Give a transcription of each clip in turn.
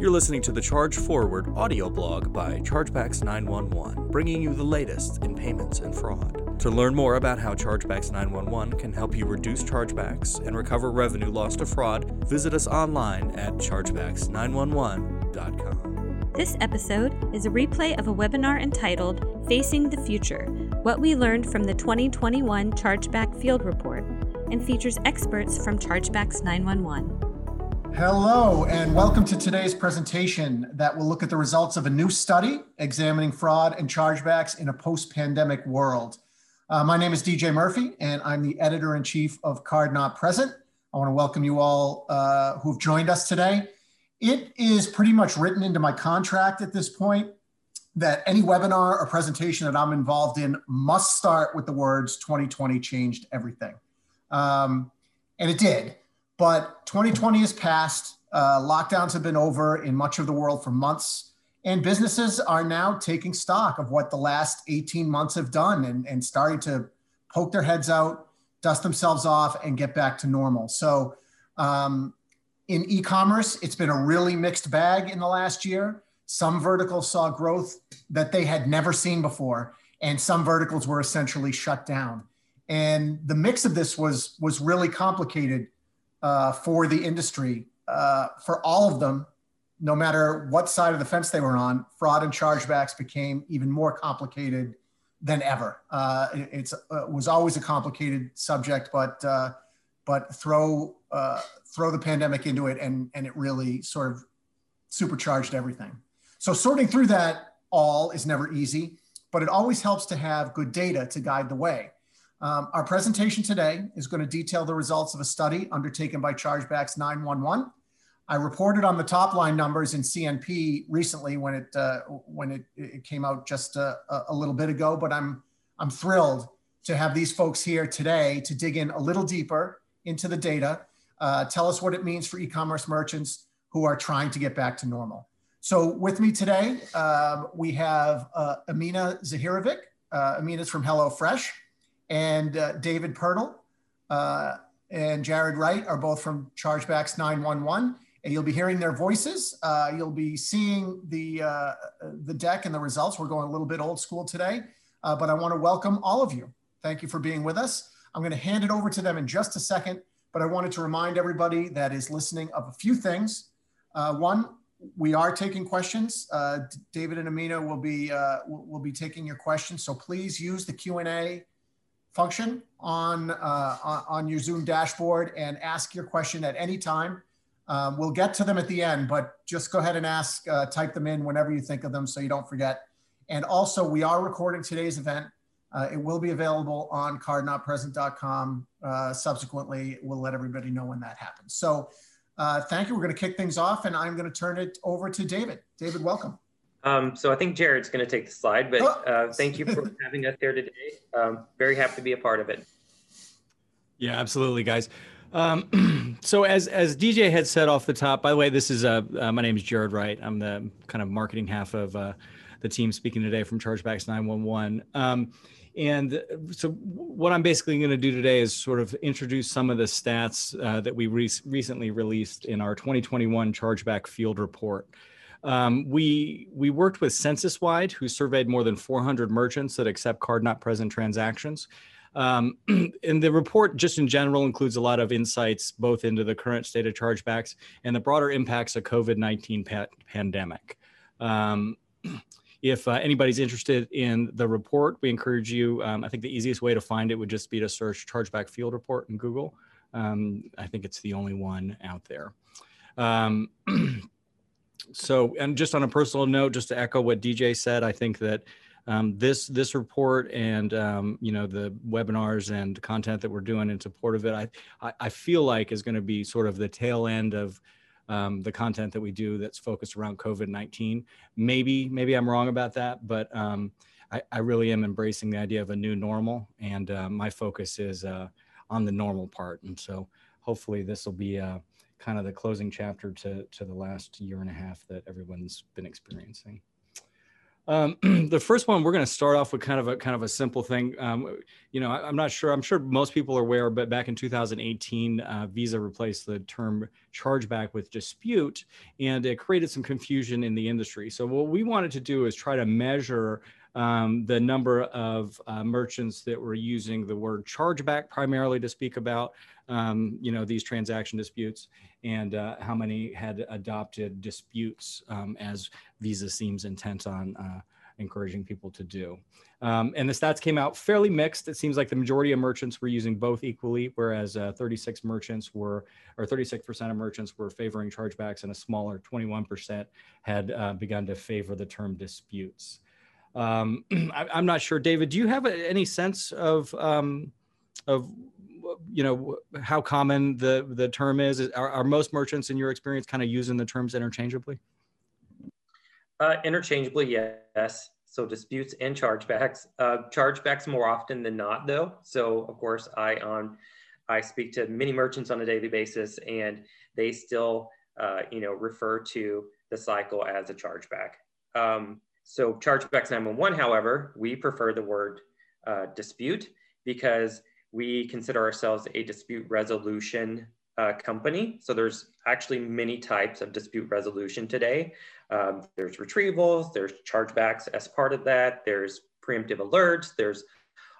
You're listening to the Charge Forward audio blog by Chargebacks 911, bringing you the latest in payments and fraud. To learn more about how Chargebacks 911 can help you reduce chargebacks and recover revenue lost to fraud, visit us online at chargebacks911.com. This episode is a replay of a webinar entitled Facing the Future What We Learned from the 2021 Chargeback Field Report and features experts from Chargebacks 911. Hello, and welcome to today's presentation that will look at the results of a new study examining fraud and chargebacks in a post pandemic world. Uh, my name is DJ Murphy, and I'm the editor in chief of Card Not Present. I want to welcome you all uh, who've joined us today. It is pretty much written into my contract at this point that any webinar or presentation that I'm involved in must start with the words 2020 changed everything. Um, and it did. But 2020 has passed. Uh, lockdowns have been over in much of the world for months. And businesses are now taking stock of what the last 18 months have done and, and starting to poke their heads out, dust themselves off, and get back to normal. So, um, in e commerce, it's been a really mixed bag in the last year. Some verticals saw growth that they had never seen before, and some verticals were essentially shut down. And the mix of this was, was really complicated uh, for the industry. Uh, for all of them, no matter what side of the fence they were on, fraud and chargebacks became even more complicated than ever. Uh, it it's, uh, was always a complicated subject, but uh, but throw uh, throw the pandemic into it, and and it really sort of supercharged everything. So sorting through that all is never easy, but it always helps to have good data to guide the way. Um, our presentation today is going to detail the results of a study undertaken by Chargebacks 911. I reported on the top line numbers in CNP recently when it uh, when it, it, came out just a, a, little bit ago, but I'm I'm thrilled to have these folks here today to dig in a little deeper into the data, uh, tell us what it means for e-commerce merchants who are trying to get back to normal. So with me today, uh, we have uh, Amina Zahirovic. Uh, Amina's from HelloFresh and uh, David Pirtle uh, and Jared Wright are both from Chargebacks 911. And you'll be hearing their voices. Uh, you'll be seeing the, uh, the deck and the results. We're going a little bit old school today, uh, but I want to welcome all of you. Thank you for being with us. I'm going to hand it over to them in just a second, but I wanted to remind everybody that is listening of a few things. Uh, one, we are taking questions. David and Amina will be, will be taking your questions. So please use the Q&A function on, uh, on your Zoom dashboard and ask your question at any time. Um, we'll get to them at the end, but just go ahead and ask, uh, type them in whenever you think of them so you don't forget. And also, we are recording today's event. Uh, it will be available on cardnotpresent.com. Uh, subsequently, we'll let everybody know when that happens. So, uh, thank you. We're going to kick things off, and I'm going to turn it over to David. David, welcome. Um, so I think Jared's going to take the slide, but oh. uh, thank you for having us here today. Um, very happy to be a part of it. Yeah, absolutely, guys. Um, so as as DJ had said off the top, by the way, this is uh, uh, my name is Jared Wright. I'm the kind of marketing half of uh, the team speaking today from Chargebacks 911. Um, and so what I'm basically going to do today is sort of introduce some of the stats uh, that we re- recently released in our 2021 Chargeback Field Report. Um, we we worked with Censuswide, who surveyed more than 400 merchants that accept card not present transactions. Um, and the report, just in general, includes a lot of insights both into the current state of chargebacks and the broader impacts of COVID 19 pa- pandemic. Um, if uh, anybody's interested in the report, we encourage you. Um, I think the easiest way to find it would just be to search Chargeback Field Report in Google. Um, I think it's the only one out there. Um, so, and just on a personal note, just to echo what DJ said, I think that um, this this report and um, you know the webinars and content that we're doing in support of it, I I, feel like is going to be sort of the tail end of um, the content that we do that's focused around COVID nineteen. Maybe maybe I'm wrong about that, but um, I, I, really am embracing the idea of a new normal, and uh, my focus is uh, on the normal part. And so hopefully this will be. Uh, kind of the closing chapter to, to the last year and a half that everyone's been experiencing. Um, the first one, we're going to start off with kind of a kind of a simple thing. Um, you know, I, am not sure. I'm sure most people are aware, but back in 2018, uh, Visa replaced the term chargeback with dispute, and it created some confusion in the industry. So what we wanted to do is try to measure um, the number of uh, merchants that were using the word chargeback primarily to speak about, um, you know, these transaction disputes, and uh, how many had adopted disputes um, as Visa seems intent on uh, encouraging people to do. Um, and the stats came out fairly mixed. It seems like the majority of merchants were using both equally, whereas uh, 36 merchants were, or 36% of merchants were favoring chargebacks, and a smaller 21% had uh, begun to favor the term disputes. Um, I, am not sure, David. Do you have any sense of um, of you know how common the the term is? Are, are most merchants, in your experience, kind of using the terms interchangeably? Uh, interchangeably, yes. So disputes and chargebacks. Uh, chargebacks more often than not, though. So of course, I on I speak to many merchants on a daily basis, and they still, uh, you know, refer to the cycle as a chargeback. Um, so chargebacks 911, however, we prefer the word uh, dispute because we consider ourselves a dispute resolution uh, company. So there's actually many types of dispute resolution today. Um, there's retrievals, there's chargebacks as part of that, there's preemptive alerts, there's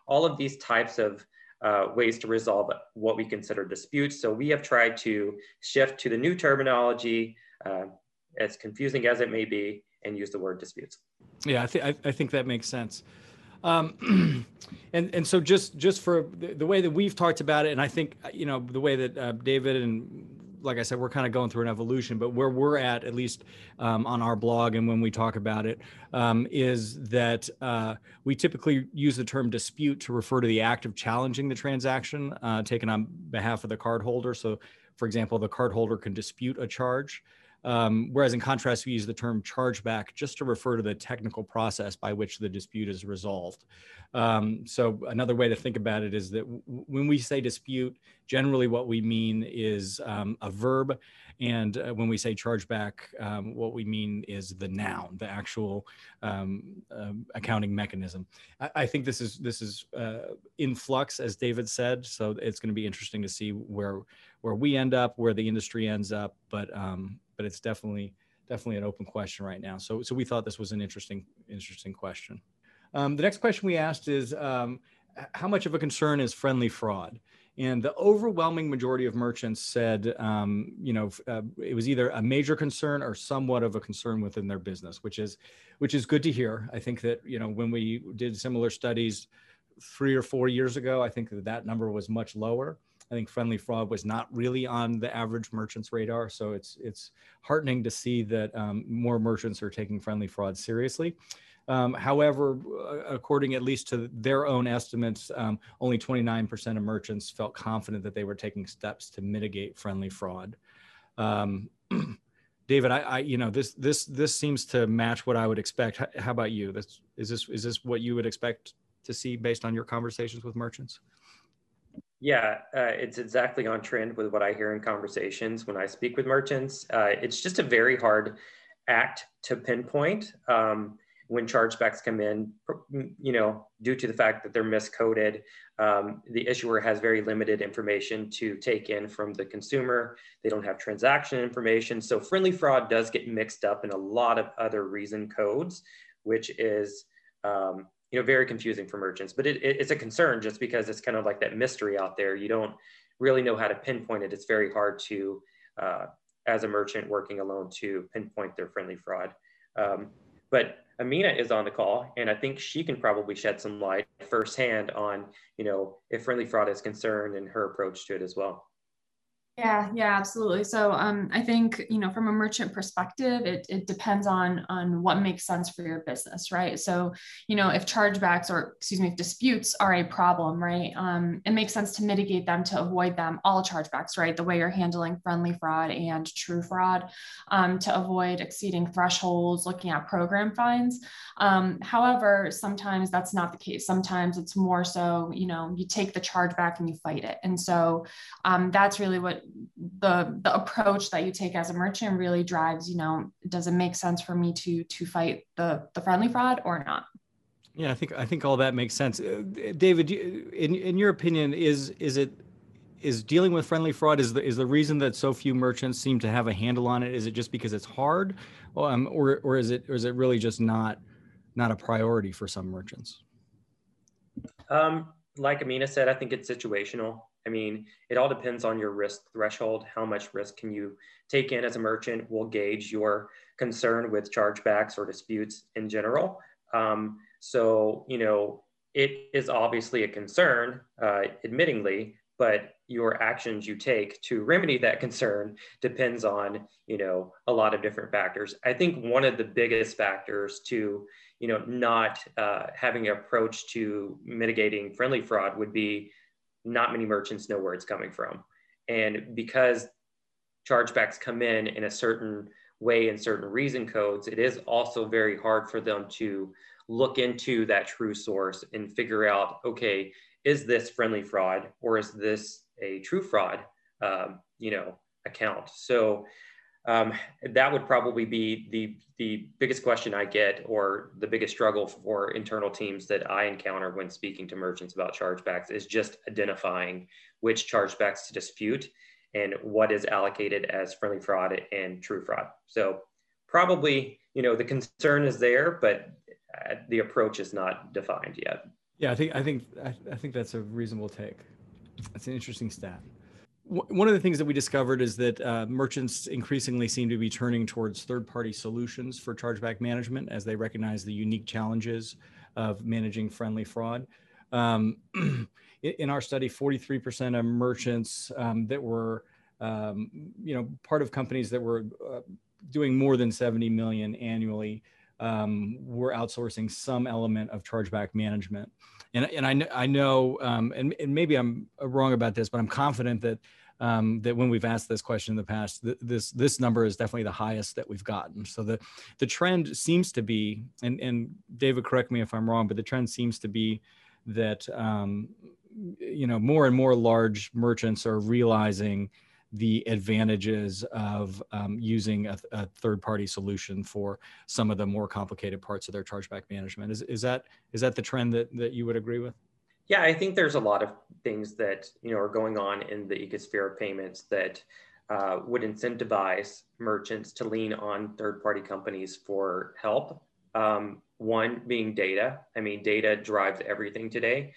all of these types of uh, ways to resolve what we consider disputes. So we have tried to shift to the new terminology, uh, as confusing as it may be, and use the word disputes. Yeah, I think I think that makes sense. Um, and and so just just for the, the, way that we've talked about it, and I think you know the way that uh, David and like I said, we're kind of going through an evolution, but where we're at, at least um, on our blog and when we talk about it, um, is that uh, we typically use the term dispute to refer to the act of challenging the transaction uh, taken on behalf of the cardholder. So, for example, the cardholder can dispute a charge. Um, whereas in contrast, we use the term chargeback just to refer to the technical process by which the dispute is resolved. Um, so another way to think about it is that when we say dispute, generally what we mean is um, a verb. And uh, when we say chargeback, um, what we mean is the noun, the actual um, uh, accounting mechanism. I, I, think this is this is uh, in flux, as David said. So it's going to be interesting to see where where we end up, where the industry ends up. But um, but it's definitely definitely an open question right now. So so we thought this was an interesting interesting question. Um, the next question we asked is um, how much of a concern is friendly fraud? And the overwhelming majority of merchants said, um, you know, uh, it was either a major concern or somewhat of a concern within their business, which is, which is good to hear. I think that you know when we did similar studies three or four years ago, I think that that number was much lower. I think friendly fraud was not really on the average merchant's radar. So it's it's heartening to see that um, more merchants are taking friendly fraud seriously. Um, however, uh, according at least to their own estimates, um, only 29% of merchants felt confident that they were taking steps to mitigate friendly fraud. Um, David, I, I, you know, this this this seems to match what I would expect. How, about you? This is this is this what you would expect to see based on your conversations with merchants? Yeah, uh, it's exactly on trend with what I hear in conversations when I speak with merchants. Uh, it's just a very hard act to pinpoint um, when chargebacks come in, you know, due to the fact that they're miscoded. Um, the issuer has very limited information to take in from the consumer. They don't have transaction information. So friendly fraud does get mixed up in a lot of other reason codes, which is um, you know very confusing for merchants but it, it, it's a concern just because it's kind of like that mystery out there. You don't really know how to pinpoint it. It's very hard to uh, as a merchant working alone to pinpoint their friendly fraud. Um, but amina is on the call and i think she can probably shed some light firsthand on you know if friendly fraud is concerned and her approach to it as well yeah, yeah, absolutely. So um, I think you know from a merchant perspective, it, it depends on on what makes sense for your business, right? So you know if chargebacks or excuse me, if disputes are a problem, right? Um, it makes sense to mitigate them to avoid them all chargebacks, right? The way you're handling friendly fraud and true fraud um, to avoid exceeding thresholds, looking at program fines. Um, however, sometimes that's not the case. Sometimes it's more so you know you take the chargeback and you fight it, and so um, that's really what the the approach that you take as a merchant really drives you know does it make sense for me to to fight the the friendly fraud or not? Yeah i think i think all that makes sense. Uh, david in in your opinion is is it is dealing with friendly fraud is the is the reason that so few merchants seem to have a handle on it? Is it just because it's hard? Um, or or is it or is it really just not not a priority for some merchants? Um, like amina said i think it's situational i mean it all depends on your risk threshold. How much risk can you take in as a merchant will gauge your concern with chargebacks or disputes in general. Um, so you know it is obviously a concern uh, admittingly but your actions you take to remedy that concern depends on you know a lot of different factors. I think one of the biggest factors to you know not uh, having an approach to mitigating friendly fraud would be not many merchants know where it's coming from and because chargebacks come in in a certain way in certain reason codes it is also very hard for them to look into that true source and figure out okay is this friendly fraud or is this a true fraud, um, you know, account? So um, that would probably be the the biggest question I get, or the biggest struggle for internal teams that I encounter when speaking to merchants about chargebacks is just identifying which chargebacks to dispute and what is allocated as friendly fraud and true fraud. So probably, you know, the concern is there, but uh, the approach is not defined yet. Yeah, I think I think I, I think that's a reasonable take. That's an interesting stat. One of the things that we discovered is that uh, merchants increasingly seem to be turning towards third-party solutions for chargeback management as they recognize the unique challenges of managing friendly fraud. Um, in our study, 43% of merchants um, that were, um, you know, part of companies that were uh, doing more than 70 million annually um, we're outsourcing some element of chargeback management. And, and I, I know, um, and, and maybe I'm wrong about this, but I'm confident that um, that when we've asked this question in the past, th- this this number is definitely the highest that we've gotten. So the the trend seems to be, and and David, correct me if I'm wrong, but the trend seems to be that um, you know more and more large merchants are realizing the advantages of um, using a, a third-party solution for some of the more complicated parts of their chargeback management. Is, is that is that the trend that, that you would agree with? Yeah, I think there's a lot of things that you know are going on in the ecosphere of payments that uh, would incentivize merchants to lean on third-party companies for help. Um, one being data. I mean, data drives everything today.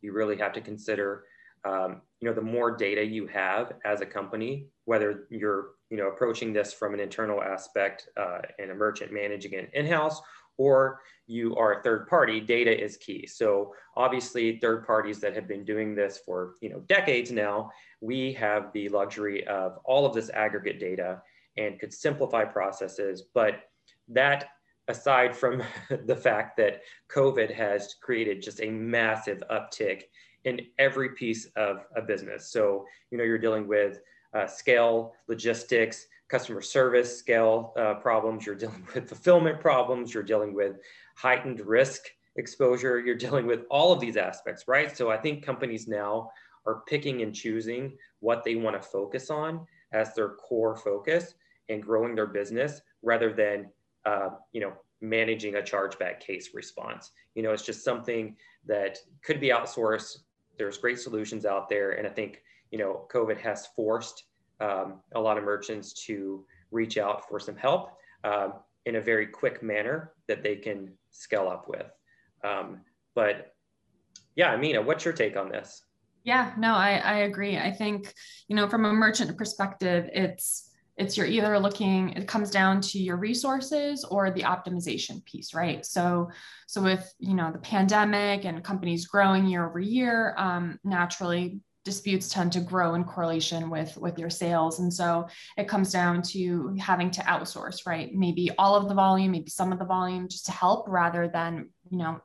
You really have to consider um, you know the more data you have as a company whether you're you know approaching this from an internal aspect uh, and a merchant managing it in-house or you are a third party data is key so obviously third parties that have been doing this for you know decades now we have the luxury of all of this aggregate data and could simplify processes but that aside from the fact that covid has created just a massive uptick in every piece of a business. So, you know, you're dealing with uh, scale, logistics, customer service scale uh, problems, you're dealing with fulfillment problems, you're dealing with heightened risk exposure, you're dealing with all of these aspects, right? So I think companies now are picking and choosing what they want to focus on as their core focus and growing their business rather than, uh, you know, managing a chargeback case response. You know, it's just something that could be outsourced there's great solutions out there. And I think, you know, COVID has forced um, a lot of merchants to reach out for some help um, in a very quick manner that they can scale up with. Um, but yeah, Amina, what's your take on this? Yeah, no, I, I agree. I think, you know, from a merchant perspective, it's, it's you're either looking it comes down to your resources or the optimization piece right so so with you know the pandemic and companies growing year over year um, naturally disputes tend to grow in correlation with with your sales and so it comes down to having to outsource right maybe all of the volume maybe some of the volume just to help rather than you know,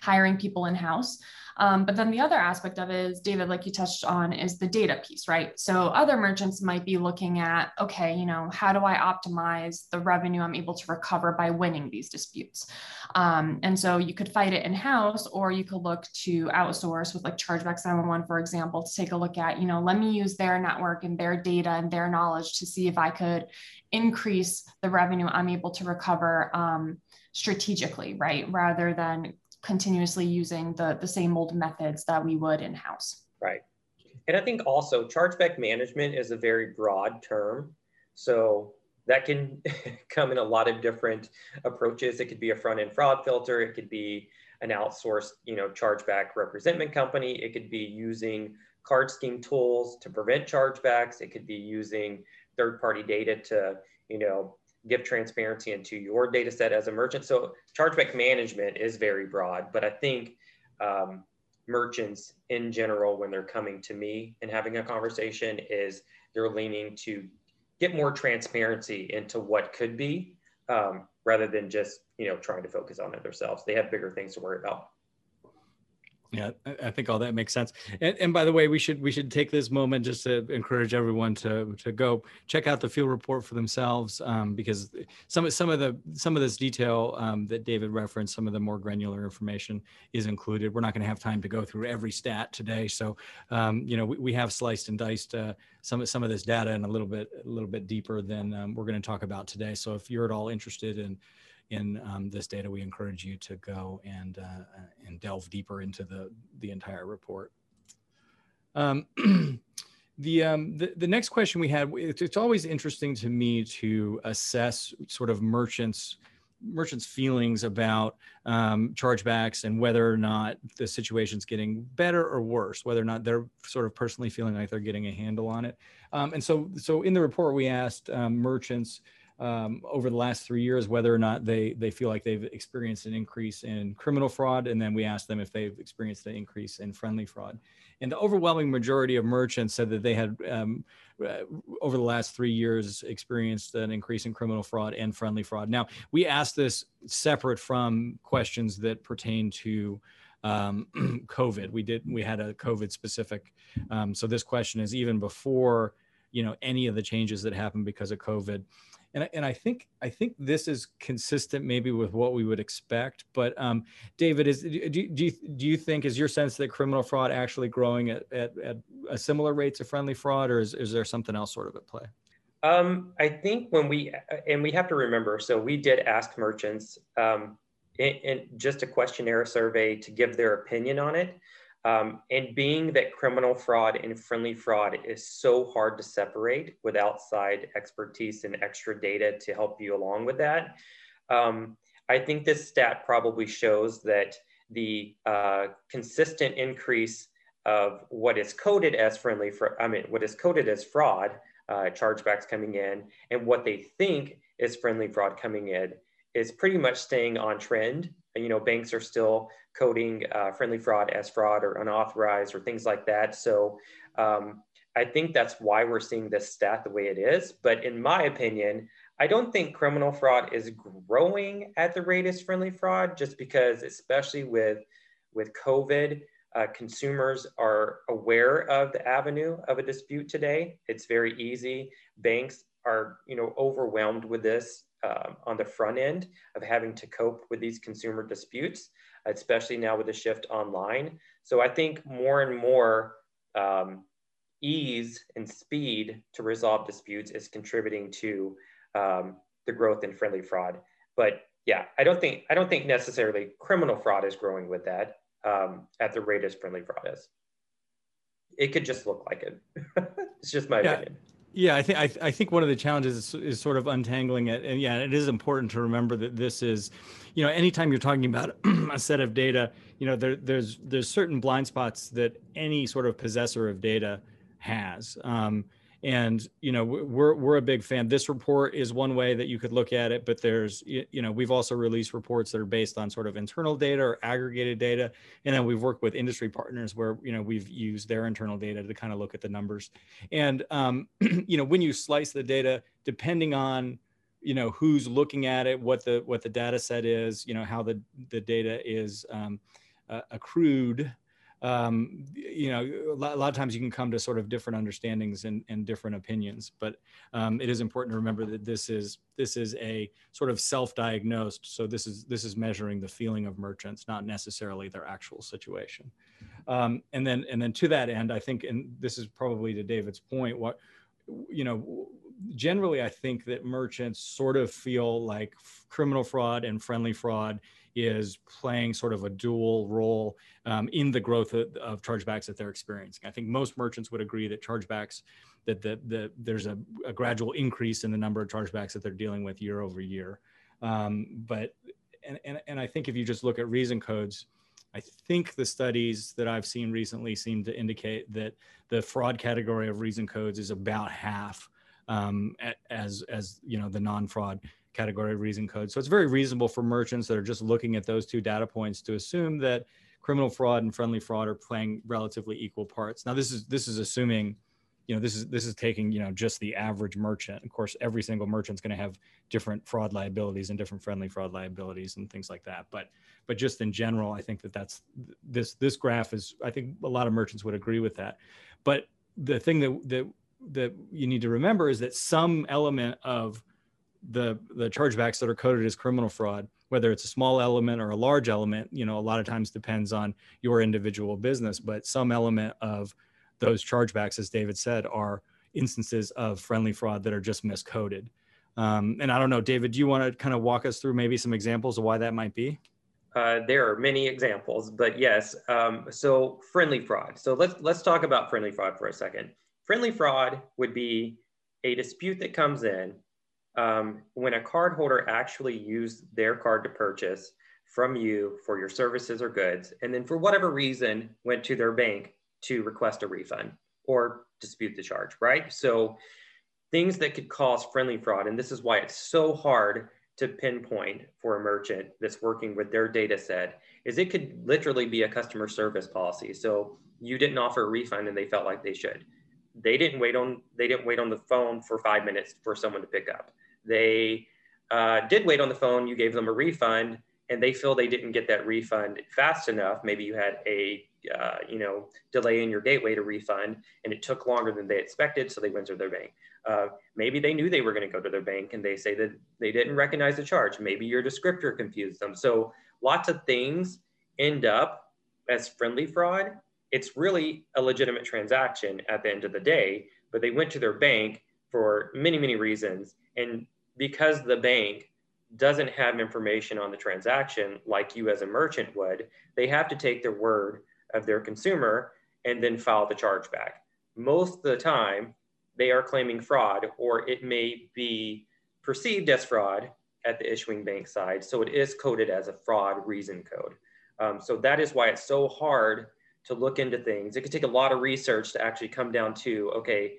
hiring people in house. Um, but then the other aspect of it is, David, like you touched on, is the data piece, right? So other merchants might be looking at, okay, you know, how do I optimize the revenue I'm able to recover by winning these disputes? Um, and so you could fight it in house, or you could look to outsource with like Chargebacks 911, for example, to take a look at, you know, let me use their network and their data and their knowledge to see if I could increase the revenue I'm able to recover um, strategically, right? Rather than continuously using the, the same old methods that we would in-house. Right. And I think also chargeback management is a very broad term. So that can come in a lot of different approaches. It could be a front-end fraud filter. It could be an outsourced, you know, chargeback representment company. It could be using card scheme tools to prevent chargebacks. It could be using third-party data to, you know, give transparency into your data set as a merchant. So chargeback management is very broad, but I think um, merchants in general, when they're coming to me and having a conversation, is they're leaning to get more transparency into what could be um, rather than just you know trying to focus on it themselves. They have bigger things to worry about. Yeah, I think all that makes sense. And, and, by the way, we should we should take this moment just to encourage everyone to to go check out the field report for themselves um, because some some of the some of this detail um, that David referenced, some of the more granular information is included. We're not going to have time to go through every stat today, so um, you know we, we have sliced and diced uh, some some of this data and a little bit a little bit deeper than um, we're going to talk about today. So if you're at all interested in in um, this data, we encourage you to go and, uh, and delve deeper into the, the entire report. Um, the, um, the, the next question we had, it's, it's always interesting to me to assess sort of merchants merchants feelings about um, chargebacks and whether or not the situation's getting better or worse, whether or not they're sort of personally feeling like they're getting a handle on it. Um, and so, so in the report, we asked um, merchants um, over the last three years whether or not they they feel like they've experienced an increase in criminal fraud, and then we asked them if they've experienced an increase in friendly fraud. And the overwhelming majority of merchants said that they had um, uh, over the last three years experienced an increase in criminal fraud and friendly fraud. Now we asked this separate from questions that pertain to um, COVID. We did we had a COVID specific. Um, so this question is even before you know any of the changes that happened because of COVID and and I think I think this is consistent maybe with what we would expect. But um, David, is do, do you do you think is your sense that criminal fraud actually growing at, at, at a similar rates of friendly fraud, or is, is there something else sort of at play? Um, I think when we and we have to remember, so we did ask merchants um, in, in just a questionnaire survey to give their opinion on it. Um, and being that criminal fraud and friendly fraud is so hard to separate with outside expertise and extra data to help you along with that, um, I think this stat probably shows that the uh, consistent increase of what is coded as friendly, fr- I mean, what is coded as fraud, uh, chargebacks coming in, and what they think is friendly fraud coming in is pretty much staying on trend. You know, banks are still coding uh, friendly fraud as fraud or unauthorized or things like that. So um, I think that's why we're seeing this stat the way it is. But in my opinion, I don't think criminal fraud is growing at the rate as friendly fraud, just because, especially with with COVID, uh, consumers are aware of the avenue of a dispute today. It's very easy. Banks are, you know, overwhelmed with this uh, on the front end of having to cope with these consumer disputes especially now with the shift online. So I think more and more um, ease and speed to resolve disputes is contributing to um, the growth in friendly fraud. But yeah, I don't think I don't think necessarily criminal fraud is growing with that um, at the rate as friendly fraud is. It could just look like it. it's just my yeah. opinion. Yeah, I think I, think one of the challenges is, is, sort of untangling it, and yeah, it is important to remember that this is, you know, anytime you're talking about a set of data, you know, there, there's there's certain blind spots that any sort of possessor of data has. Um, and you know we're we're a big fan. This report is one way that you could look at it but there's you know we've also released reports that are based on sort of internal data or aggregated data. And then we've worked with industry partners where you know we've used their internal data to kind of look at the numbers. And um, you know when you slice the data depending on you know who's looking at it what the what the data set is you know how the the data is um, uh, accrued um, you know a lot, a lot, of times you can come to sort of different understandings and, and different opinions but um, it is important to remember that this is this is a sort of self-diagnosed so this is this is measuring the feeling of merchants not necessarily their actual situation. Um, and then and then to that end i think and this is probably to david's point what you know generally, I think that merchants sort of feel like criminal fraud and friendly fraud is playing sort of a dual role um, in the growth of, of, chargebacks that they're experiencing. I think most merchants would agree that chargebacks, that the, the, there's a, a gradual increase in the number of chargebacks that they're dealing with year over year. Um, but, and, and, and I think if you just look at reason codes, I think the studies that I've seen recently seem to indicate that the fraud category of reason codes is about half um, as as you know the non-fraud category reason code. So it's very reasonable for merchants that are just looking at those two data points to assume that criminal fraud and friendly fraud are playing relatively equal parts. Now this is this is assuming you know this is this is taking you know just the average merchant of course every single merchant's going to have different fraud liabilities and different friendly fraud liabilities and things like that but but just in general i think that that's this this graph is i think a lot of merchants would agree with that but the thing that that that you need to remember is that some element of the the chargebacks that are coded as criminal fraud whether it's a small element or a large element you know a lot of times depends on your individual business but some element of those chargebacks as david said are instances of friendly fraud that are just miscoded. Um, and i don't know david do you want to kind of walk us through maybe some examples of why that might be? Uh, there are many examples but yes um, so friendly fraud. So let's let's talk about friendly fraud for a second. Friendly fraud would be a dispute that comes in um, when a cardholder actually used their card to purchase from you for your services or goods, and then for whatever reason went to their bank to request a refund or dispute the charge, right? So things that could cause friendly fraud, and this is why it's so hard to pinpoint for a merchant that's working with their data set, is it could literally be a customer service policy. So you didn't offer a refund and they felt like they should they didn't wait on they didn't wait on the phone for five minutes for someone to pick up. They uh, did wait on the phone. You gave them a refund, and they feel they didn't get that refund fast enough. Maybe you had a uh, you know delay in your gateway to refund, and it took longer than they expected, so they went to their bank. Uh, maybe they knew they were going to go to their bank, and they say that they didn't recognize the charge. Maybe your descriptor confused them. So lots of things end up as friendly fraud it's really a legitimate transaction at the end of the day, but they went to their bank for many, many reasons. And because the bank doesn't have information on the transaction like you as a merchant would, they have to take the word of their consumer and then file the chargeback. Most of the time, they are claiming fraud, or it may be perceived as fraud at the issuing bank side. So it is coded as a fraud reason code. Um, so that is why it's so hard to look into things. It could take a lot of research to actually come down to, okay,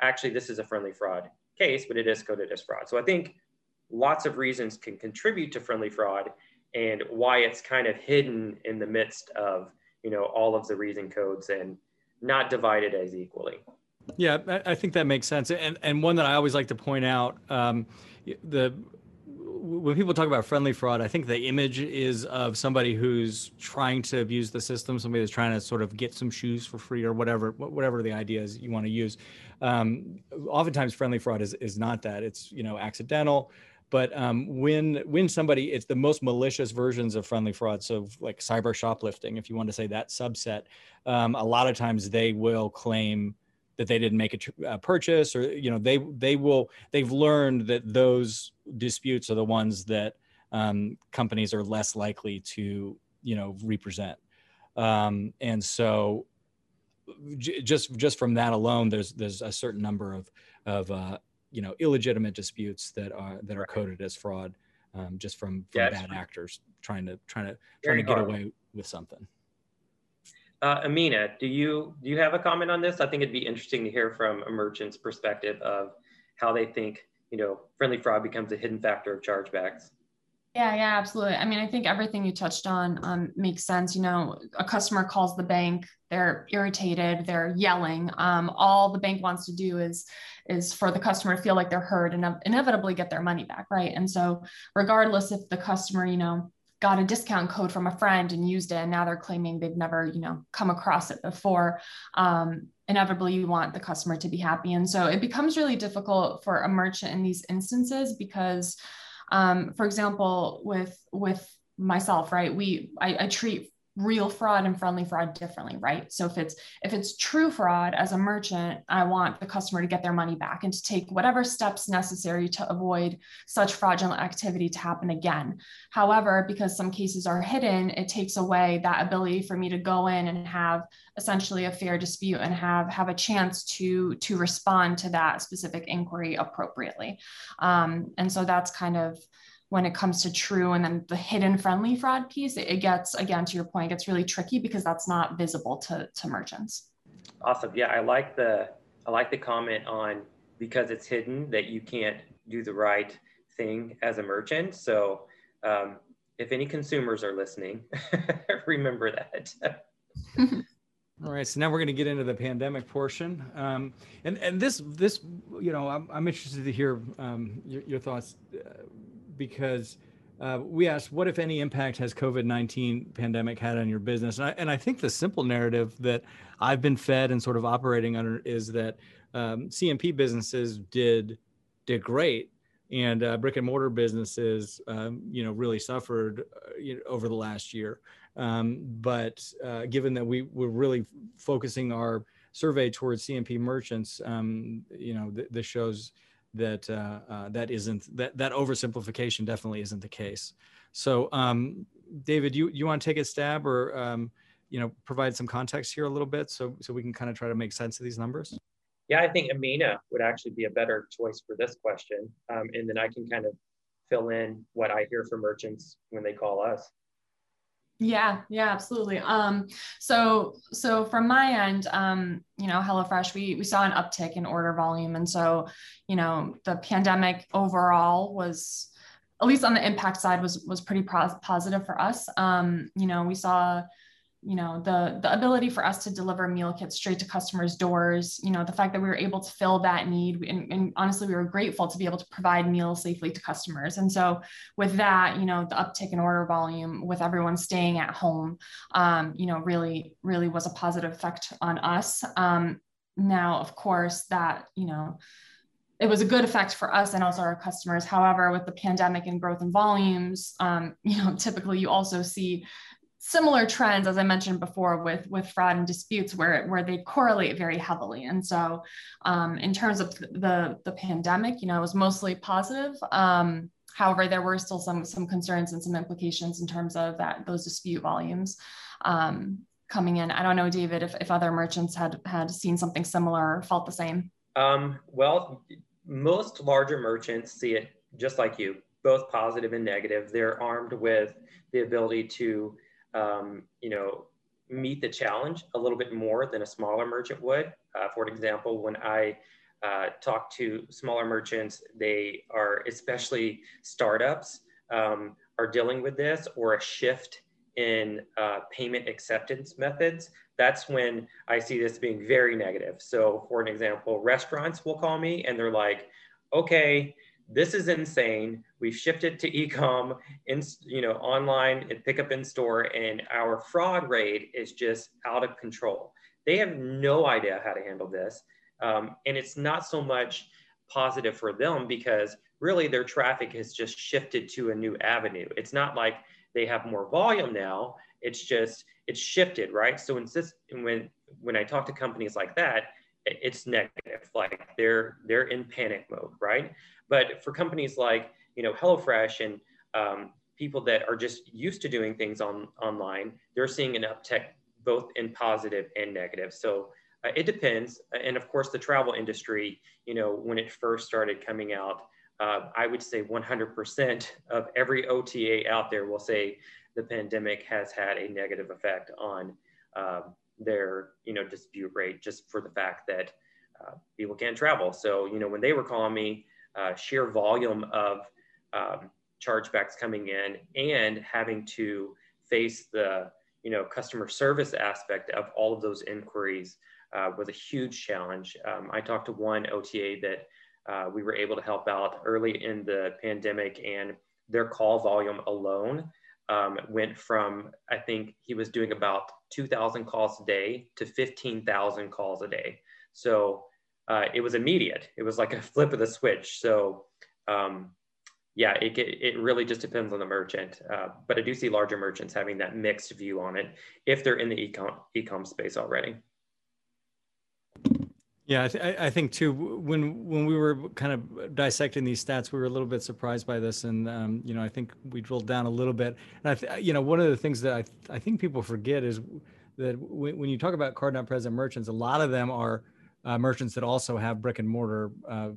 actually, this is a friendly fraud case, but it is coded as fraud. So I think lots of reasons can contribute to friendly fraud and why it's kind of hidden in the midst of, you know, all of the reason codes and not divided as equally. Yeah, I think that makes sense. And, and one that I always like to point out, um, the when people talk about friendly fraud, I think the image is of somebody who's trying to abuse the system, somebody that's trying to sort of get some shoes for free or whatever, whatever the idea is you want to use. Um, oftentimes, friendly fraud is is not that. It's you know accidental. But um, when when somebody, it's the most malicious versions of friendly fraud. So like cyber shoplifting, if you want to say that subset, um, a lot of times they will claim that they didn't make a, a, purchase or you know they they will they've learned that those disputes are the ones that um, companies are less likely to you know represent. Um, and so j- just just from that alone there's there's a certain number of of uh, you know illegitimate disputes that are that are coded as fraud um, just from, from yeah, bad actors trying to trying to trying to get away with something uh, Amina, do you do you have a comment on this? I think it'd be interesting to hear from a merchant's perspective of how they think you know friendly fraud becomes a hidden factor of chargebacks. Yeah, yeah, absolutely. I mean, I think everything you touched on um, makes sense. You know, a customer calls the bank, they're irritated, they're yelling. Um, all the bank wants to do is is for the customer to feel like they're heard and inevitably get their money back, right? And so, regardless if the customer, you know, got a discount code from a friend and used it, and now they're claiming they've never, you know, come across it before. Um, inevitably, you want the customer to be happy, and so it becomes really difficult for a merchant in these instances because um, for example, with with myself, right? We I, I treat real fraud and friendly fraud differently right? So if it's if it's true fraud as a merchant i want the customer to get their money back and to take whatever steps necessary to avoid such fraudulent activity to happen again. However because some cases are hidden it takes away that ability for me to go in and have essentially a fair dispute and have have a chance to to respond to that specific inquiry appropriately. Um, and so that's kind of when it comes to true and then the hidden friendly fraud piece, it, gets, again, to your point, gets really tricky because that's not visible to, to merchants. Awesome. Yeah, I like the I like the comment on because it's hidden that you can't do the right thing as a merchant. So um, if any consumers are listening, remember that. All right, so now we're going to get into the pandemic portion, um, and and this this you know I'm, I'm interested to hear um, your, your, thoughts. Uh, because uh, we asked, what if any impact has COVID 19 pandemic had on your business? And I, and I, think the simple narrative that I've been fed and sort of operating under is that um, CNP businesses did did great, and uh, brick and mortar businesses, um, you know, really suffered uh, you know, over the last year. Um, but uh, given that we were really focusing our survey towards CNP merchants, um, you know, th- this shows that uh, uh, that isn't that that oversimplification definitely isn't the case. So, um, David, you you want to take a stab or um, you know provide some context here a little bit so so we can kind of try to make sense of these numbers. Yeah, I think Amina would actually be a better choice for this question, um, and then I can kind of fill in what I hear from merchants when they call us. Yeah, yeah, absolutely. Um, so so from my end, um, you know, HelloFresh, we we saw an uptick in order volume, and so you know, the pandemic overall was at least on the impact side was was pretty positive for us. Um, you know, we saw you know the the ability for us to deliver meal kits straight to customers doors you know the fact that we were able to fill that need and, and, honestly we were grateful to be able to provide meals safely to customers and so with that you know the uptick in order volume with everyone staying at home um, you know really really was a positive effect on us um, now of course that you know it was a good effect for us and also our customers. However, with the pandemic and growth in volumes, um, you know, typically you also see similar trends as i mentioned before with with fraud and disputes where where they correlate very heavily. And so um, in terms of the the pandemic you know it was mostly positive. Um, however there were still some some concerns and some implications in terms of that those dispute volumes um, coming in. I don't know david if, if other merchants had had seen something similar or felt the same. Um, well most larger merchants see it just like you both positive and negative. They're armed with the ability to um, you know, meet the challenge a little bit more than a smaller merchant would. Uh, for example, when I uh, talk to smaller merchants, they are, especially startups, um, are dealing with this or a shift in uh, payment acceptance methods. That's when I see this being very negative. So, for an example, restaurants will call me and they're like, okay, this is insane. We've shifted to ecom in you know online and pick up in store, and our fraud rate is just out of control. They have no idea how to handle this, um, and it's not so much positive for them because really their traffic has just shifted to a new avenue. It's not like they have more volume now. It's just it's shifted, right? So when when I talk to companies like that, it's negative. Like they're they're in panic mode, right? But for companies like you know HelloFresh and um, people that are just used to doing things on online, they're seeing an uptick both in positive and negative. So uh, it depends. And of course, the travel industry, you know, when it first started coming out, uh, I would say 100% of every OTA out there will say the pandemic has had a negative effect on uh, their, you know, dispute rate just for the fact that uh, people can't travel. So, you know, when they were calling me, uh, sheer volume of um, chargebacks coming in and having to face the you know customer service aspect of all of those inquiries uh, was a huge challenge. Um, I talked to one OTA that uh, we were able to help out early in the pandemic, and their call volume alone um, went from I think he was doing about 2,000 calls a day to 15,000 calls a day. So uh, it was immediate. It was like a flip of the switch. So um, yeah, it, it really just depends on the merchant. Uh, but I do see larger merchants having that mixed view on it if they're in the e-com, e-com space already. Yeah, I, th- I, think too. When when we were kind of dissecting these stats, we were a little bit surprised by this, and um, you know, I think we drilled down a little bit. And I, th- you know, one of the things that I th- I think people forget is that when, when you talk about card not present merchants, a lot of them are uh, merchants that also have brick and mortar uh,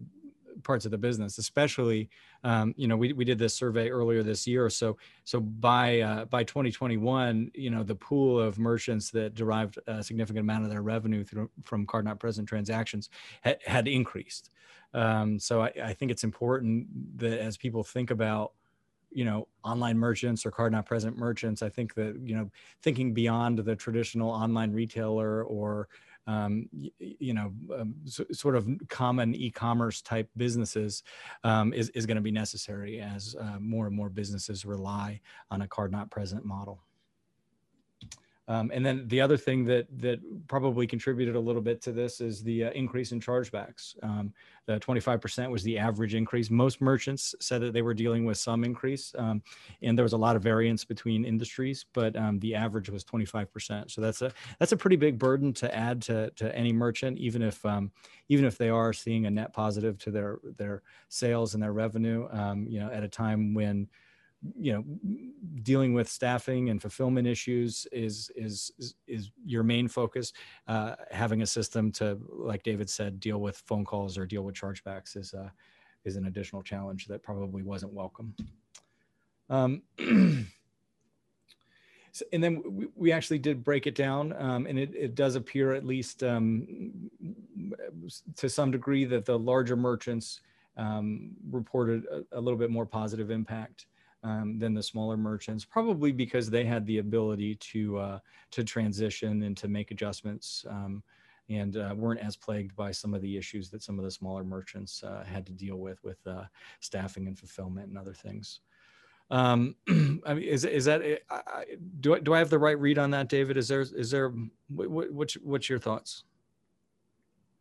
parts of the business, especially, um, you know, we, we did this survey earlier this year. So, so by, uh, by 2021, you know, the pool of merchants that derived a significant amount of their revenue through, from card not present transactions had, had increased. Um, so I, I think it's important that as people think about, you know online merchants or card not present merchants i think that you know thinking beyond the traditional online retailer or um, you, know, um, so, sort of common e-commerce type businesses um, is, is going to be necessary as uh, more and more businesses rely on a card not present model. Um, and then the other thing that that probably contributed a little bit to this is the uh, increase in chargebacks. Um, the 25% was the average increase. Most merchants said that they were dealing with some increase, um, and there was a lot of variance between industries, but um, the average was 25%. So that's a that's a pretty big burden to add to to any merchant, even if um, even if they are seeing a net positive to their their sales and their revenue. Um, you know, at a time when you know dealing with staffing and fulfillment issues is is is, your main focus. Uh, having a system to like david said deal with phone calls or deal with chargebacks is uh, is an additional challenge that probably wasn't welcome. Um, so, and then we, we, actually did break it down. Um, and it, it does appear at least um, to some degree that the larger merchants um, reported a, a, little bit more positive impact um, than the smaller merchants, probably because they had the ability to uh, to transition and to make adjustments, um, and uh, weren't as plagued by some of the issues that some of the smaller merchants uh, had to deal with with uh, staffing and fulfillment and other things. Um, I mean, is is that I, do I, do I have the right read on that, David? Is there is there what, what's what's your thoughts?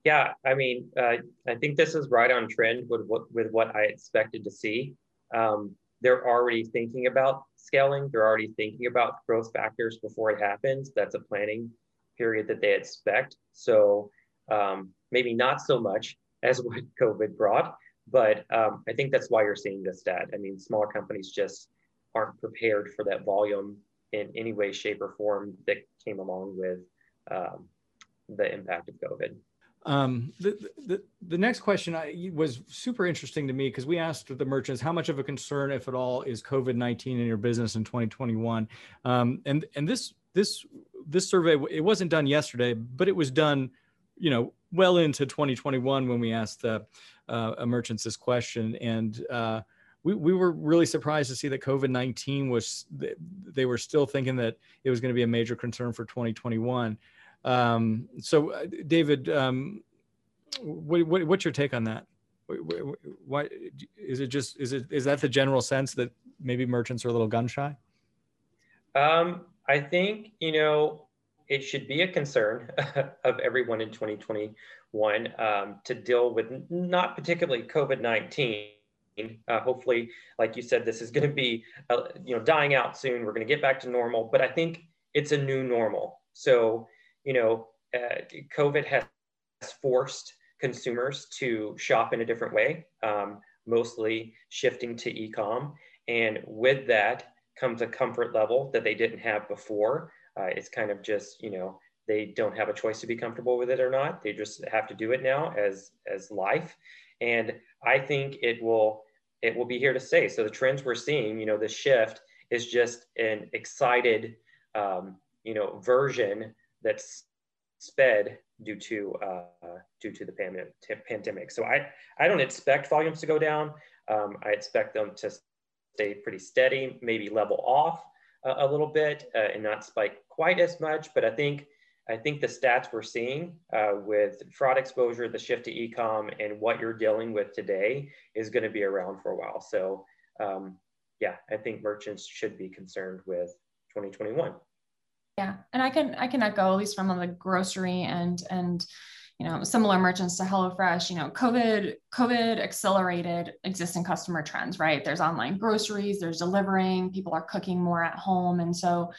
Yeah, I mean, uh, I think this is right on trend with what with what I expected to see. Um, they're already thinking about scaling. They're already thinking about growth factors before it happens. That's a planning period that they expect. So um, maybe not so much as what COVID brought, but um, I think that's why you're seeing this stat. I mean, smaller companies just aren't prepared for that volume in any way, shape, or form that came along with um, the impact of COVID. Um, the, the, the next question I, was super interesting to me because we asked the merchants how much of a concern, if at all, is COVID nineteen in your business in 2021, um, and and this this this survey it wasn't done yesterday, but it was done, you know, well into 2021 when we asked uh, uh, merchants this question, and uh, we we were really surprised to see that COVID 19 was they were still thinking that it was going to be a major concern for 2021. Um, so, uh, David, um, what, what, what's your take on that? Why is it just is it is that the general sense that maybe merchants are a little gun shy? Um, I think you know it should be a concern of everyone in 2021 um, to deal with not particularly COVID 19. Uh, hopefully, like you said, this is going to be uh, you know dying out soon. We're going to get back to normal, but I think it's a new normal. So you know, uh, COVID has forced consumers to shop in a different way, um, mostly shifting to e-com. And with that comes a comfort level that they didn't have before. Uh, it's kind of just, you know, they don't have a choice to be comfortable with it or not. They just have to do it now as as life. And I think it will it will be here to stay. So the trends we're seeing, you know, the shift is just an excited, um, you know, version that's sped due to uh, due to the pandemic. So I I don't expect volumes to go down. Um, I expect them to stay pretty steady, maybe level off a, little bit uh, and not spike quite as much. But I think I think the stats we're seeing uh, with fraud exposure, the shift to e-com, and what you're dealing with today is going to be around for a while. So um, yeah, I think merchants should be concerned with 2021. Yeah, and I can I can echo at least from the grocery and and you know similar merchants to HelloFresh. You know, COVID COVID accelerated existing customer trends. Right, there's online groceries, there's delivering, people are cooking more at home, and so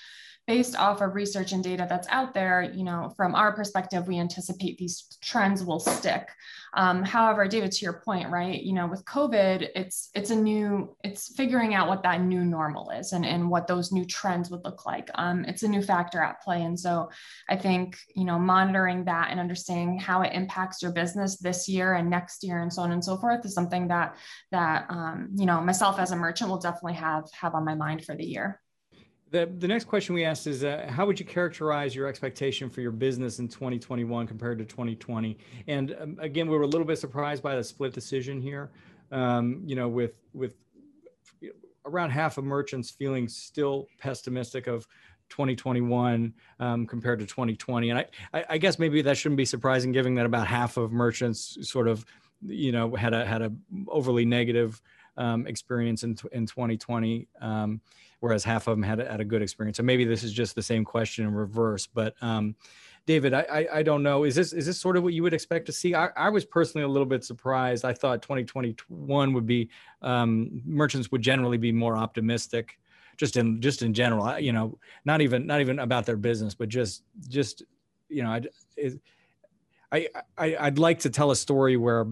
based off of research and data that's out there, you know, from our perspective, we anticipate these trends will stick. Um, however, David, to your point, right, you know, with COVID, it's it's a new, it's figuring out what that new normal is and, and what those new trends would look like. Um, it's a new factor at play. And so I think, you know, monitoring that and understanding how it impacts your business this year and next year and so on and so forth is something that that um, you know, myself as a merchant will definitely have have on my mind for the year. The, the next question we asked is uh, how would you characterize your expectation for your business in 2021 compared to 2020 and um, again we were a little bit surprised by the split decision here. Um, you know with with around half of merchants feeling still pessimistic of 2021 um, compared to 2020 and I, I, I guess maybe that shouldn't be surprising given that about half of merchants sort of you know had a had a overly negative um, experience in, in 2020 um, whereas half of them had had a good experience. So maybe this is just the same question in reverse. But um, David, I, I, I don't know. Is this is this sort of what you would expect to see? I, I was personally a little bit surprised. I thought 2021 would be um, merchants would generally be more optimistic, just in just in general. You know, not even not even about their business, but just just you know, I. It, I, I I'd like to tell a story where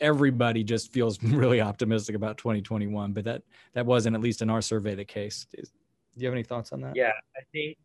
everybody just feels really optimistic about 2021, but that that wasn't at least in our survey the case. Do you have any thoughts on that? Yeah, I think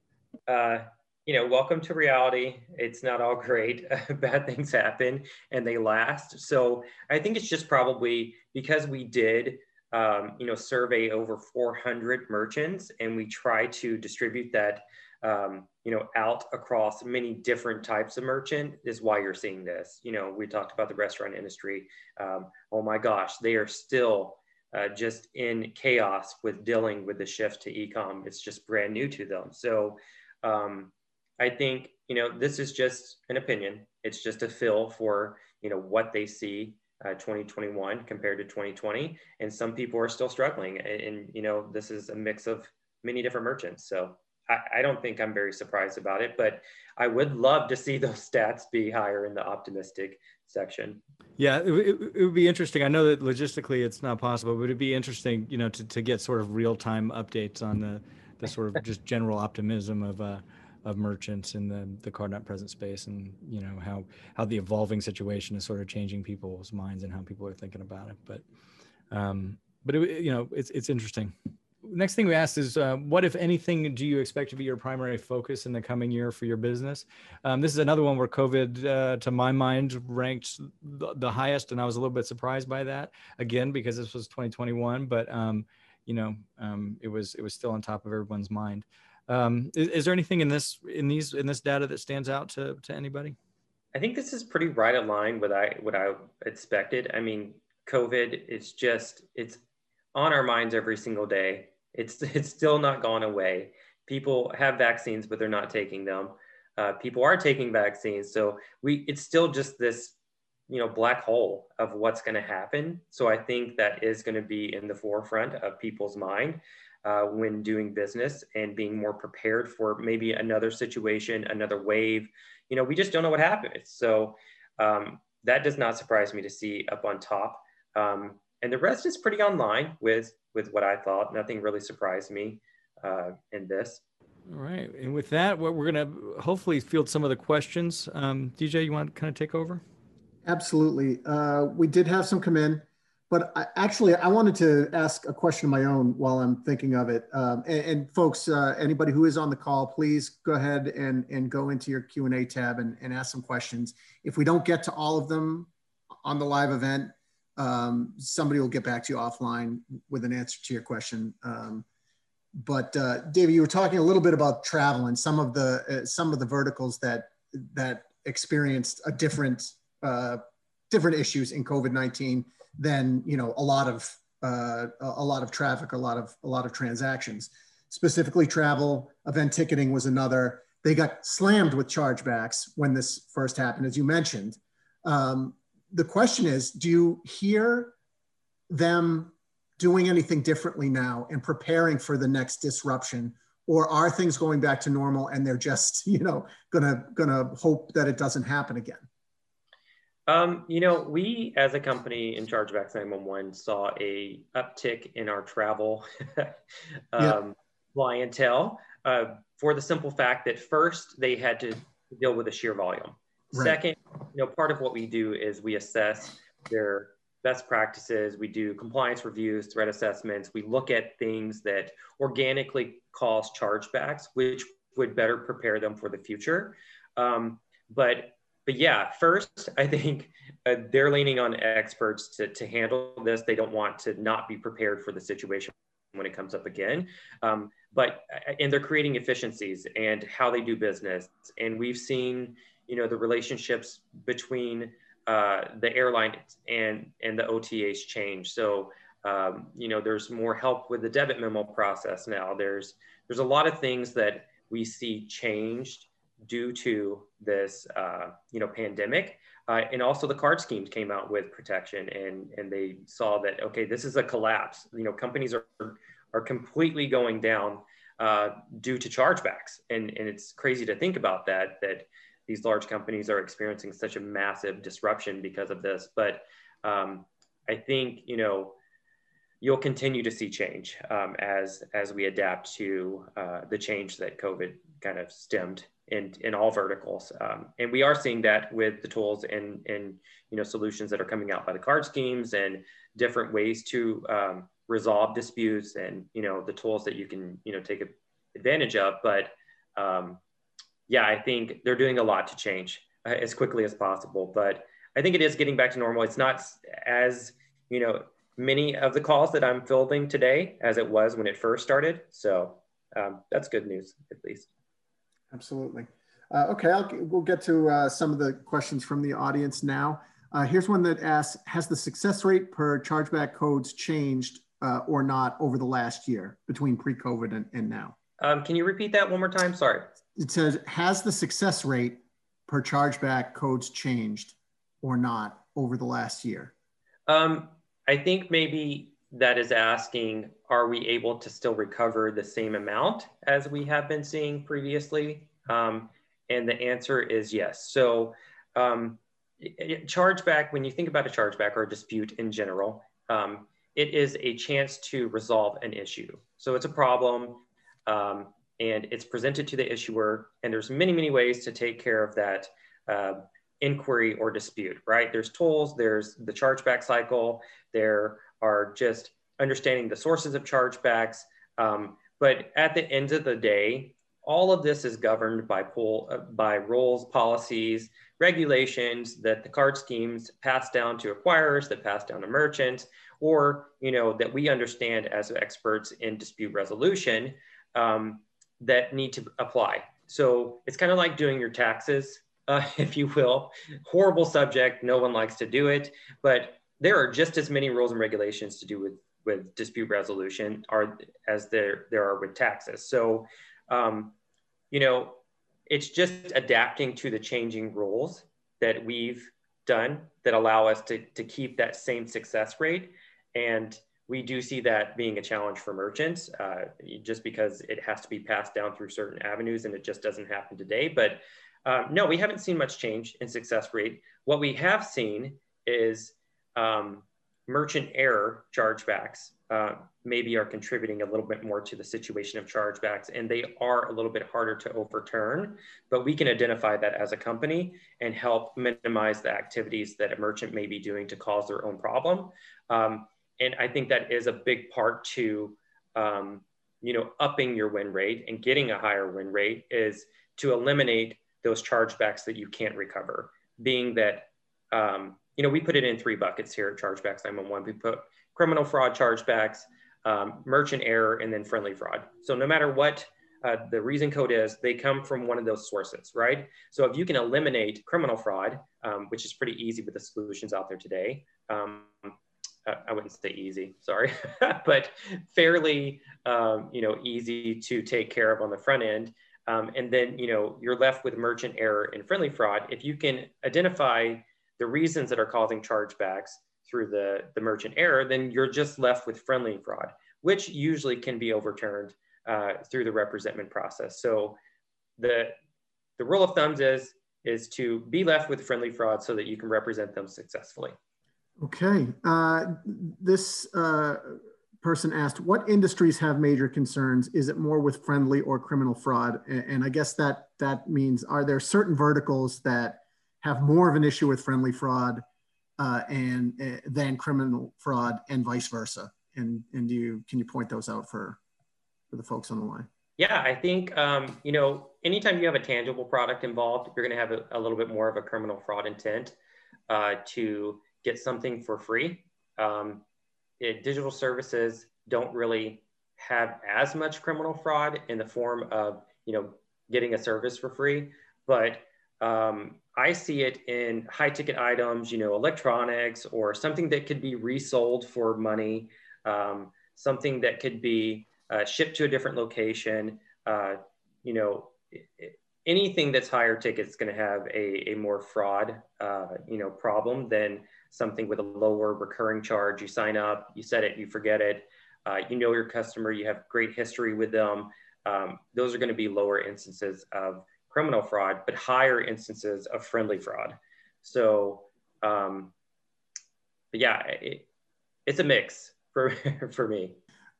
uh, you know, welcome to reality. It's not all great. Bad things happen and they last. So I think it's just probably because we did um, you know survey over 400 merchants and we try to distribute that um, you know, out across many different types of merchant is why you're seeing this. You know, we talked about the restaurant industry. Um, oh my gosh, they are still uh, just in chaos with dealing with the shift to e-com. It's just brand new to them. So um, I think, you know, this is just an opinion. It's just a feel for, you know, what they see uh, 2021 compared to 2020. And some people are still struggling. And, and, you know, this is a mix of many different merchants. So I, don't think I'm very surprised about it, but I would love to see those stats be higher in the optimistic section. Yeah, it, it, it, would be interesting. I know that logistically it's not possible, but it'd be interesting, you know, to, to get sort of real time updates on the, the sort of just general optimism of uh, of merchants in the the card not present space, and you know how how the evolving situation is sort of changing people's minds and how people are thinking about it. But um, but it, you know, it's it's interesting next thing we asked is uh, what if anything do you expect to be your primary focus in the coming year for your business? Um, this is another one where covid uh, to my mind ranked the, the, highest and i was a little bit surprised by that again because this was 2021 but um, you know um, it was it was still on top of everyone's mind. Um, is, is, there anything in this in these in this data that stands out to, to anybody? I think this is pretty right line with i what i expected. I mean covid is just it's on our minds every single day it's it's still not gone away. People have vaccines, but they're not taking them. Uh, people are taking vaccines, so we it's still just this you know black hole of what's going to happen. So I think that is going to be in the forefront of people's mind uh, when doing business and being more prepared for maybe another situation, another wave. You know, we just don't know what happens. So um, that does not surprise me to see up on top. Um, and the rest is pretty online with with what I thought. Nothing really surprised me uh, in this. All right, and with that, what we're going to hopefully field some of the questions. Um, DJ, you want to kind of take over? Absolutely. Uh, we did have some come in, but I, actually, I wanted to ask a question of my own while I'm thinking of it. Um, and, and, folks, uh, anybody who is on the call, please go ahead and, and go into your Q and A tab and, and ask some questions. If we don't get to all of them on the live event, um, somebody will get back to you offline with an answer to your question. Um, but uh, David, you were talking a little bit about travel and some of the uh, some of the verticals that that experienced a different uh, different issues in COVID nineteen than you know a lot of uh, a lot of traffic, a lot of a lot of transactions. Specifically, travel event ticketing was another. They got slammed with chargebacks when this first happened, as you mentioned. Um, the question is, do you hear them doing anything differently now and preparing for the next disruption? Or are things going back to normal and they're just, you know, gonna gonna hope that it doesn't happen again? Um, you know, we as a company in Chargebacks 911 saw a uptick in our travel um, yeah. clientele uh, for the simple fact that first they had to deal with the sheer volume. Right. Second, you know, part of what we do is we assess their best practices. We do compliance reviews, threat assessments. We look at things that organically cause chargebacks, which would better prepare them for the future. Um, but but yeah, first, I think uh, they're leaning on experts to, to handle this. They don't want to not be prepared for the situation when it comes up again. Um, but, uh, and they're creating efficiencies and how they do business. And we've seen, you know, the relationships between uh, the airline and, and the OTAs change. So, um, you know, there's more help with the debit memo process now. There's, there's a lot of things that we see changed due to this, uh, you know, pandemic. Uh, and also the card schemes came out with protection and, and they saw that, okay, this is a collapse. You know, companies are, are completely going down uh, due to chargebacks. And, and it's crazy to think about that, that these large companies are experiencing such a massive disruption because of this. But um, I think, you know, you'll continue to see change um, as as we adapt to uh, the change that COVID kind of stemmed in in all verticals. Um, and we are seeing that with the tools and and you know solutions that are coming out by the card schemes and different ways to um, resolve disputes and you know the tools that you can you know take advantage of. But um, yeah, I think they're doing a lot to change uh, as quickly as possible. But I think it is getting back to normal. It's not as you know many of the calls that I'm fielding today as it was when it first started. So um, that's good news, at least. Absolutely. Uh, okay, I'll, we'll get to uh, some of the questions from the audience now. Uh, here's one that asks, has the success rate per chargeback codes changed uh, or not over the last year between pre-COVID and, and now? Um, can you repeat that one more time? Sorry. It says, has the success rate per chargeback codes changed or not over the last year? Um, I think maybe that is asking, are we able to still recover the same amount as we have been seeing previously? Um, and the answer is yes. So um, chargeback, when you think about a chargeback or a dispute in general, um, it is a chance to resolve an issue. So it's a problem um, and it's presented to the issuer and there's many, many ways to take care of that uh, inquiry or dispute, right? There's tools, there's the chargeback cycle, there are just understanding the sources of chargebacks. Um, but at the end of the day, all of this is governed by pool, uh, by rules, policies, regulations that the card schemes pass down to acquirers, that pass down to merchants, or you know that we understand as experts in dispute resolution um, that need to apply. So it's kind of like doing your taxes uh, if you will. Horrible subject. No one likes to do it, but there are just as many rules and regulations to do with with dispute resolution are as there there are with taxes. So, um, you know, it's just adapting to the changing rules that we've done that allow us to to keep that same success rate and we do see that being a challenge for merchants uh, just because it has to be passed down through certain avenues and it just doesn't happen today but um, no, we haven't seen much change in success rate. What we have seen is um, merchant error chargebacks uh, maybe are contributing a little bit more to the situation of chargebacks, and they are a little bit harder to overturn. But we can identify that as a company and help minimize the activities that a merchant may be doing to cause their own problem. Um, and I think that is a big part to, um, you know, upping your win rate and getting a higher win rate is to eliminate those chargebacks that you can't recover, being that, um, you know, we put it in three buckets here at Chargebacks 911. We put criminal fraud chargebacks, um, merchant error, and then friendly fraud. So no matter what uh, the reason code is, they come from one of those sources, right? So if you can eliminate criminal fraud, um, which is pretty easy with the solutions out there today, um, I wouldn't say easy, sorry, but fairly, um, you know, easy to take care of on the front end. Um, and then, you know, you're left with merchant error and friendly fraud. If you can identify the reasons that are causing chargebacks through the, the merchant error, then you're just left with friendly fraud, which usually can be overturned uh, through the representment process. So the, the rule of thumbs is, is to be left with friendly fraud so that you can represent them successfully. Okay. Uh, this uh, person asked, what industries have major concerns? Is it more with friendly or criminal fraud? And, and I guess that that means, are there certain verticals that have more of an issue with friendly fraud uh, and uh, than criminal fraud and vice versa? And, and do you, can you point those out for, for the folks on the line? Yeah, I think, um, you know, anytime you have a tangible product involved, you're going to have a, a, little bit more of a criminal fraud intent uh, to get something for free. Um, it, digital services don't really have as much criminal fraud in the form of you know getting a service for free, but um, I see it in high ticket items, you know, electronics or something that could be resold for money, um, something that could be uh, shipped to a different location. Uh, you know, anything that's higher ticket is going to have a, a more fraud, uh, you know, problem than something with a lower recurring charge. You sign up, you set it, you forget it. Uh, you know your customer, you have great history with them. Um, those are going to be lower instances of criminal fraud, but higher instances of friendly fraud. So, um, yeah, it, it's a mix for for me.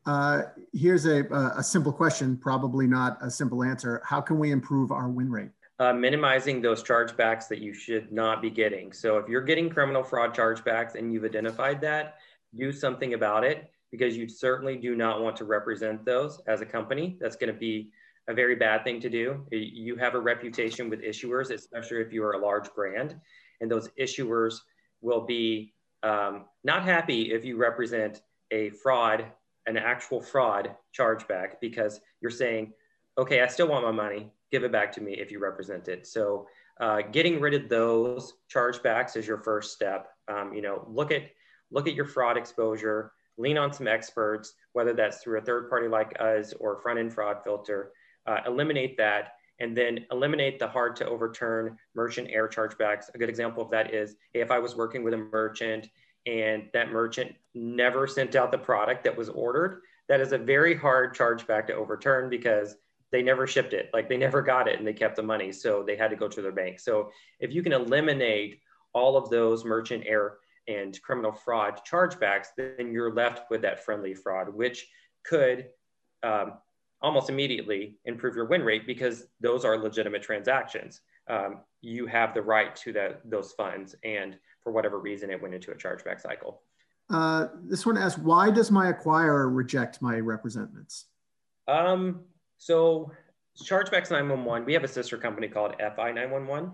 Uh, here's a, a simple question, probably not a simple answer. How can we improve our win rate? Uh, minimizing those chargebacks that you should not be getting. So if you're getting criminal fraud chargebacks and you've identified that, do something about it because you certainly do not want to represent those as a company. That's going to be a very bad thing to do. You have a reputation with issuers, especially if you are a large brand, and those issuers will be um, not happy if you represent a fraud an actual fraud chargeback because you're saying, okay, I still want my money. Give it back to me if you represent it. So uh, getting rid of those chargebacks is your first step. Um, you know, look at look at your fraud exposure. Lean on some experts, whether that's through a third party like us or front end fraud filter. Uh, eliminate that and then eliminate the hard to overturn merchant error chargebacks. A good example of that is hey, if I was working with a merchant and that merchant never sent out the product that was ordered, that is a very hard chargeback to overturn because they never shipped it. Like they never got it and they kept the money. So they had to go to their bank. So if you can eliminate all of those merchant error and criminal fraud chargebacks, then you're left with that friendly fraud, which could um, almost immediately improve your win rate because those are legitimate transactions. Um, you have the right to that, those funds. And for whatever reason, it went into a chargeback cycle. Uh, this one asks, why does my acquirer reject my representments? Um, so Chargebacks 911, we have a sister company called FI 911.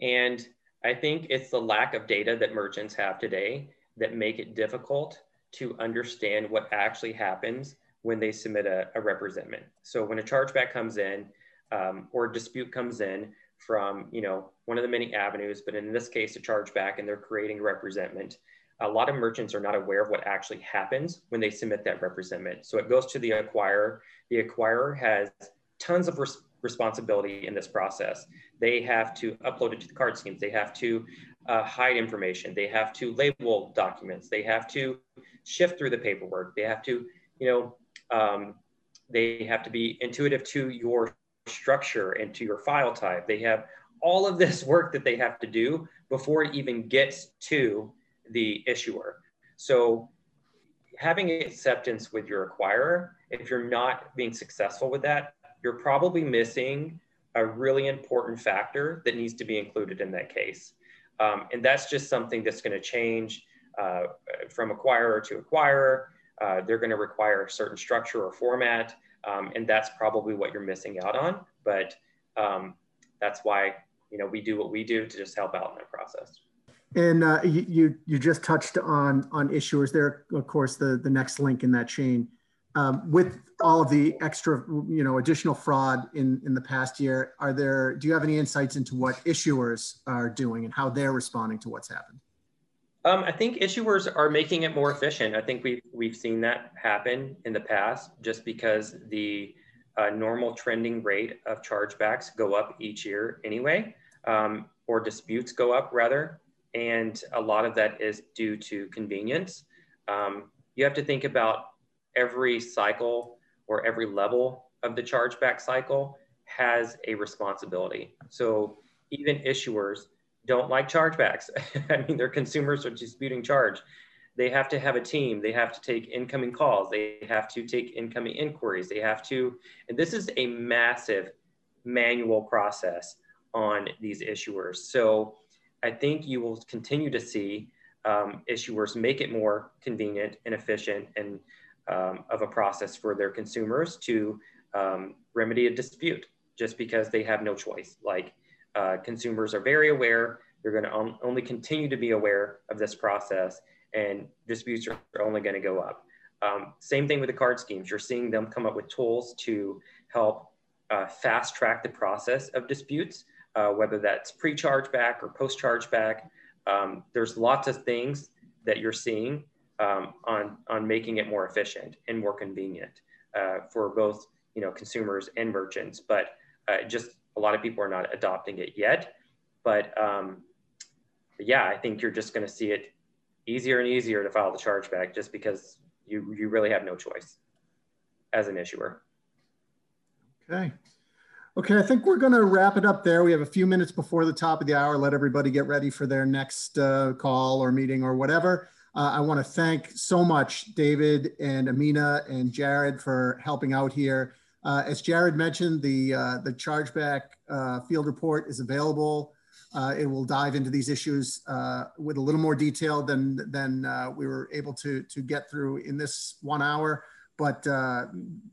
And I think it's the lack of data that merchants have today that make it difficult to understand what actually happens when they submit a, a representment. So when a chargeback comes in um, or a dispute comes in, from you know one of the many avenues, but in this case, a chargeback, and they're creating a representment. A lot of merchants are not aware of what actually happens when they submit that representment. So it goes to the acquirer. The acquirer has tons of res- responsibility in this process. They have to upload it to the card schemes. They have to uh, hide information. They have to label documents. They have to shift through the paperwork. They have to, you know, um, they have to be intuitive to your structure and to your file type. They have all of this work that they have to do before it even gets to the issuer. So having acceptance with your acquirer, if you're not being successful with that, you're probably missing a really important factor that needs to be included in that case. Um, and that's just something that's going to change uh, from acquirer to acquirer. Uh, they're going to require a certain structure or format. Um, and that's probably what you're missing out on. But um, that's why you know we do what we do to just help out in that process. And uh, you you just touched on on issuers there. Of course, the the next link in that chain. Um, with all of the extra, you know, additional fraud in in the past year, are there? Do you have any insights into what issuers are doing and how they're responding to what's happened? Um, I think issuers are making it more efficient. I think we've we've seen that happen in the past, just because the uh, normal trending rate of chargebacks go up each year anyway, um, or disputes go up rather, and a lot of that is due to convenience. Um, you have to think about every cycle or every level of the chargeback cycle has a responsibility. So even issuers don't like chargebacks. I mean, their consumers are disputing charge. They have to have a team. They have to take incoming calls. They have to take incoming inquiries. They have to, and this is a massive manual process on these issuers. So I think you will continue to see um, issuers make it more convenient and efficient and um, of a process for their consumers to um, remedy a dispute just because they have no choice. Like uh, consumers are very aware. They're going to on, only continue to be aware of this process, and disputes are, are only going to go up. Um, same thing with the card schemes. You're seeing them come up with tools to help uh, fast track the process of disputes, uh, whether that's pre chargeback or post chargeback. Um, there's lots of things that you're seeing um, on, on making it more efficient and more convenient uh, for both you know consumers and merchants. But uh, just a lot of people are not adopting it yet. But, um, yeah, I think you're just going to see it easier and easier to file the chargeback just because you, you really have no choice as an issuer. Okay. Okay, I think we're going to wrap it up there. We have a few minutes before the top of the hour. Let everybody get ready for their next uh, call or meeting or whatever. Uh, I want to thank so much David and Amina and Jared for helping out here. Uh, as Jared mentioned, the, uh, the chargeback uh, field report is available. Uh, it will dive into these issues with a little more detail than, than we were able to, to get through in this one hour. But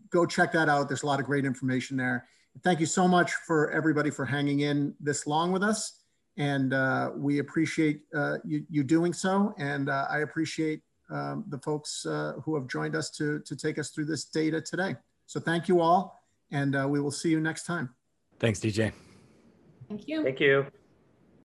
go check that out. There's a lot of great information there. Thank you so much for everybody for hanging in this long with us. And we appreciate you, you doing so. And I appreciate um, the folks who have joined us to, to take us through this data today. So thank you all, and uh, we will see you next time. Thanks, DJ. Thank you. Thank you.